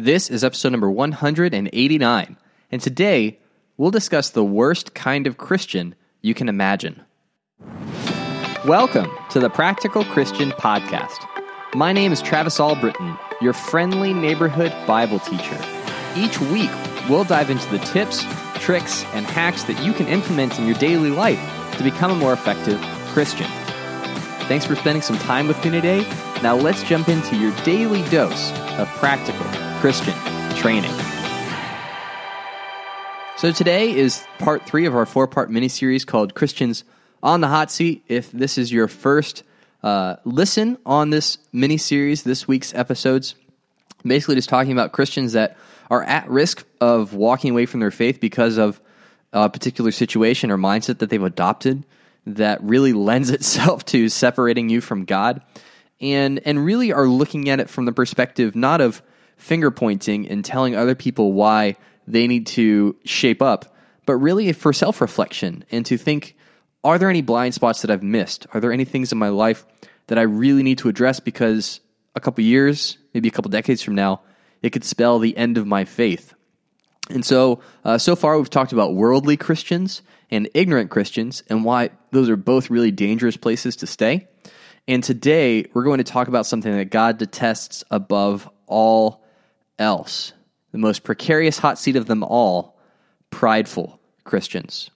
This is episode number 189, and today we'll discuss the worst kind of Christian you can imagine. Welcome to the Practical Christian Podcast. My name is Travis Albritton, your friendly neighborhood Bible teacher. Each week, we'll dive into the tips, tricks, and hacks that you can implement in your daily life to become a more effective Christian. Thanks for spending some time with me today. Now let's jump into your daily dose of practical Christian training. So today is part three of our four part mini series called Christians on the Hot Seat. If this is your first uh, listen on this mini series, this week's episodes, basically just talking about Christians that are at risk of walking away from their faith because of a particular situation or mindset that they've adopted that really lends itself to separating you from God and and really are looking at it from the perspective not of finger pointing and telling other people why they need to shape up, but really for self-reflection and to think are there any blind spots that I've missed? Are there any things in my life that I really need to address because a couple years, maybe a couple decades from now, it could spell the end of my faith. And so, uh, so far, we've talked about worldly Christians and ignorant Christians and why those are both really dangerous places to stay. And today, we're going to talk about something that God detests above all else the most precarious hot seat of them all prideful Christians.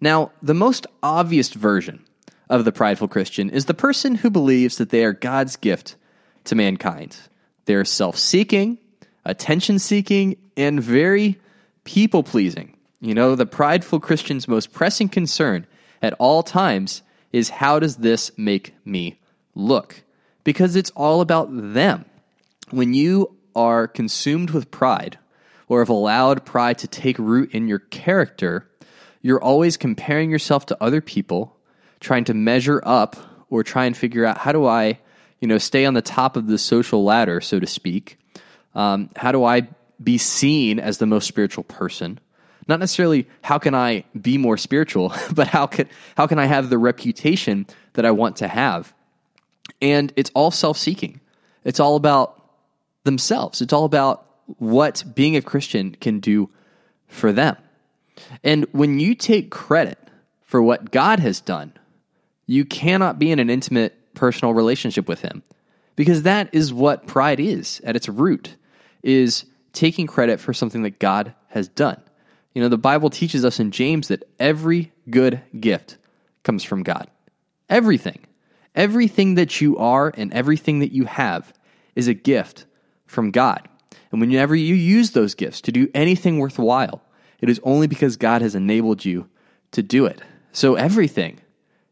Now, the most obvious version of the prideful Christian is the person who believes that they are God's gift to mankind. They're self seeking, attention seeking, and very people pleasing. You know, the prideful Christian's most pressing concern at all times is how does this make me look? Because it's all about them. When you are consumed with pride, or have allowed pride to take root in your character, you're always comparing yourself to other people, trying to measure up or try and figure out how do I, you know, stay on the top of the social ladder, so to speak. Um, how do I be seen as the most spiritual person? Not necessarily how can I be more spiritual, but how can how can I have the reputation that I want to have? And it's all self-seeking. It's all about themselves. It's all about what being a Christian can do for them. And when you take credit for what God has done, you cannot be in an intimate personal relationship with him because that is what pride is at its root is taking credit for something that God has done. You know, the Bible teaches us in James that every good gift comes from God. Everything. Everything that you are and everything that you have is a gift from God. And whenever you use those gifts to do anything worthwhile, it is only because God has enabled you to do it. So everything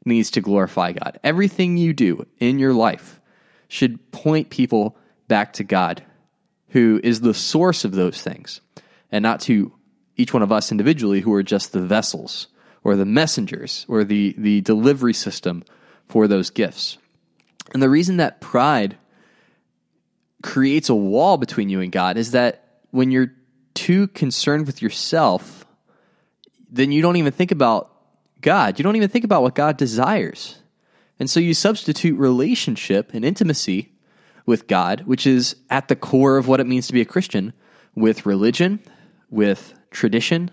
needs to glorify God. Everything you do in your life should point people back to God, who is the source of those things, and not to each one of us individually who are just the vessels or the messengers or the, the delivery system for those gifts. And the reason that pride creates a wall between you and God is that when you're too concerned with yourself, then you don't even think about God. You don't even think about what God desires. And so you substitute relationship and intimacy with God, which is at the core of what it means to be a Christian, with religion, with tradition,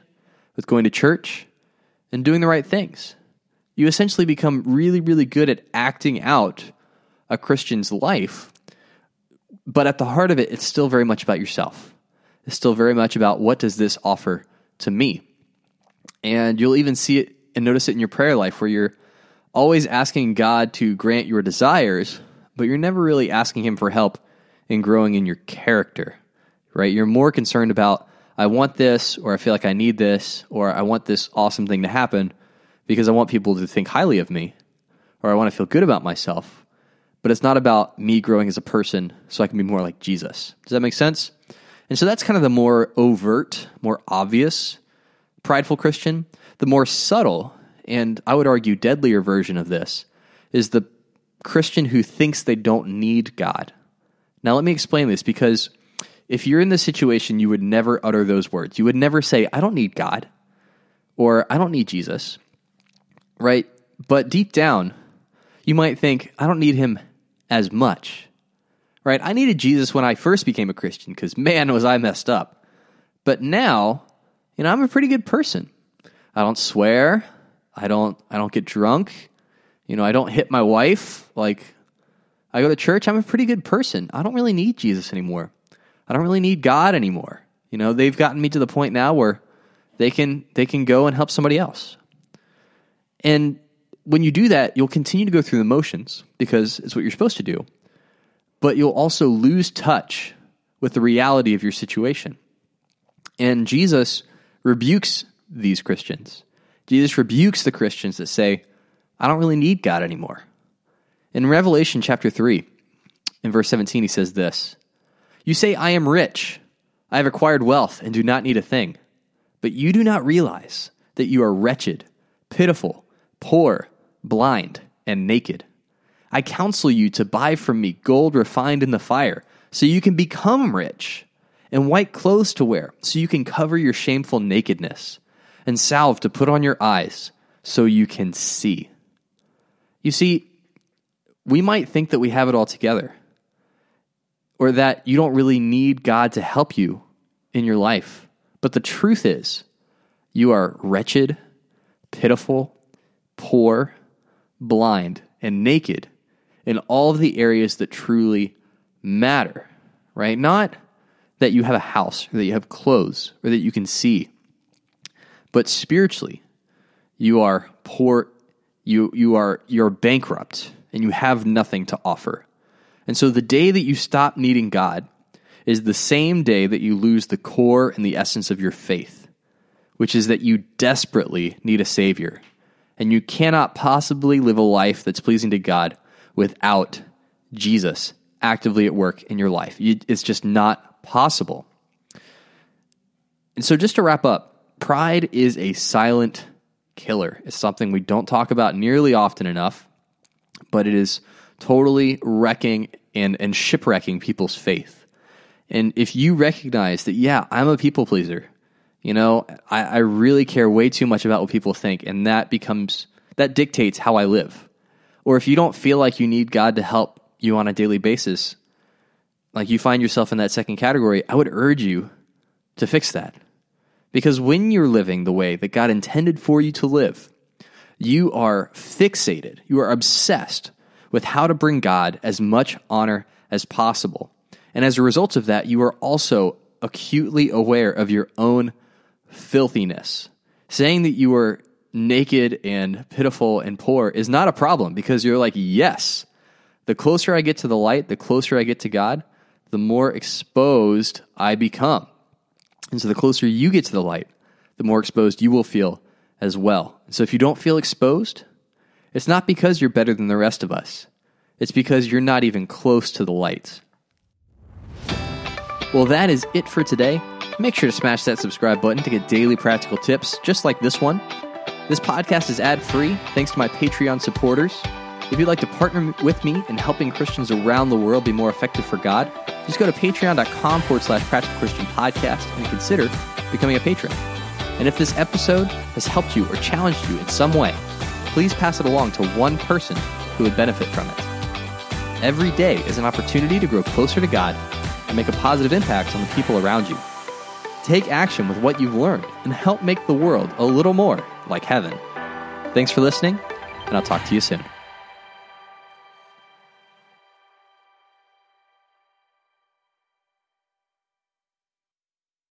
with going to church, and doing the right things. You essentially become really, really good at acting out a Christian's life but at the heart of it, it's still very much about yourself. It's still very much about what does this offer to me? And you'll even see it and notice it in your prayer life where you're always asking God to grant your desires, but you're never really asking Him for help in growing in your character, right? You're more concerned about, I want this, or I feel like I need this, or I want this awesome thing to happen because I want people to think highly of me, or I want to feel good about myself but it's not about me growing as a person so I can be more like Jesus. Does that make sense? And so that's kind of the more overt, more obvious prideful Christian. The more subtle, and I would argue deadlier version of this, is the Christian who thinks they don't need God. Now, let me explain this because if you're in this situation, you would never utter those words. You would never say, I don't need God or I don't need Jesus, right? But deep down, you might think, I don't need him as much, right? I needed Jesus when I first became a Christian because man, was I messed up. But now, you know, I'm a pretty good person. I don't swear. I don't. I don't get drunk. You know, I don't hit my wife. Like, I go to church. I'm a pretty good person. I don't really need Jesus anymore. I don't really need God anymore. You know, they've gotten me to the point now where they can they can go and help somebody else. And when you do that, you'll continue to go through the motions because it's what you're supposed to do. But you'll also lose touch with the reality of your situation. And Jesus rebukes these Christians. Jesus rebukes the Christians that say, I don't really need God anymore. In Revelation chapter 3, in verse 17, he says this You say, I am rich, I have acquired wealth, and do not need a thing. But you do not realize that you are wretched, pitiful, poor, blind, and naked. I counsel you to buy from me gold refined in the fire, so you can become rich, and white clothes to wear, so you can cover your shameful nakedness, and salve to put on your eyes, so you can see. You see, we might think that we have it all together, or that you don't really need God to help you in your life. But the truth is, you are wretched, pitiful, poor, blind, and naked in all of the areas that truly matter, right? Not that you have a house or that you have clothes or that you can see, but spiritually, you are poor, you, you are you're bankrupt and you have nothing to offer. And so the day that you stop needing God is the same day that you lose the core and the essence of your faith, which is that you desperately need a Savior. And you cannot possibly live a life that's pleasing to God without Jesus actively at work in your life. It's just not possible. And so, just to wrap up, pride is a silent killer. It's something we don't talk about nearly often enough, but it is totally wrecking and, and shipwrecking people's faith. And if you recognize that, yeah, I'm a people pleaser, you know, I, I really care way too much about what people think, and that becomes, that dictates how I live. Or if you don't feel like you need God to help you on a daily basis, like you find yourself in that second category, I would urge you to fix that. Because when you're living the way that God intended for you to live, you are fixated, you are obsessed with how to bring God as much honor as possible. And as a result of that, you are also acutely aware of your own filthiness. Saying that you are naked and pitiful and poor is not a problem because you're like, yes, the closer I get to the light, the closer I get to God, the more exposed I become. And so the closer you get to the light, the more exposed you will feel as well. So if you don't feel exposed, it's not because you're better than the rest of us. It's because you're not even close to the light. Well, that is it for today. Make sure to smash that subscribe button to get daily practical tips just like this one. This podcast is ad free thanks to my Patreon supporters. If you'd like to partner with me in helping Christians around the world be more effective for God, just go to patreon.com forward slash practical Christian podcast and consider becoming a patron. And if this episode has helped you or challenged you in some way, please pass it along to one person who would benefit from it. Every day is an opportunity to grow closer to God and make a positive impact on the people around you. Take action with what you've learned and help make the world a little more like heaven. Thanks for listening, and I'll talk to you soon.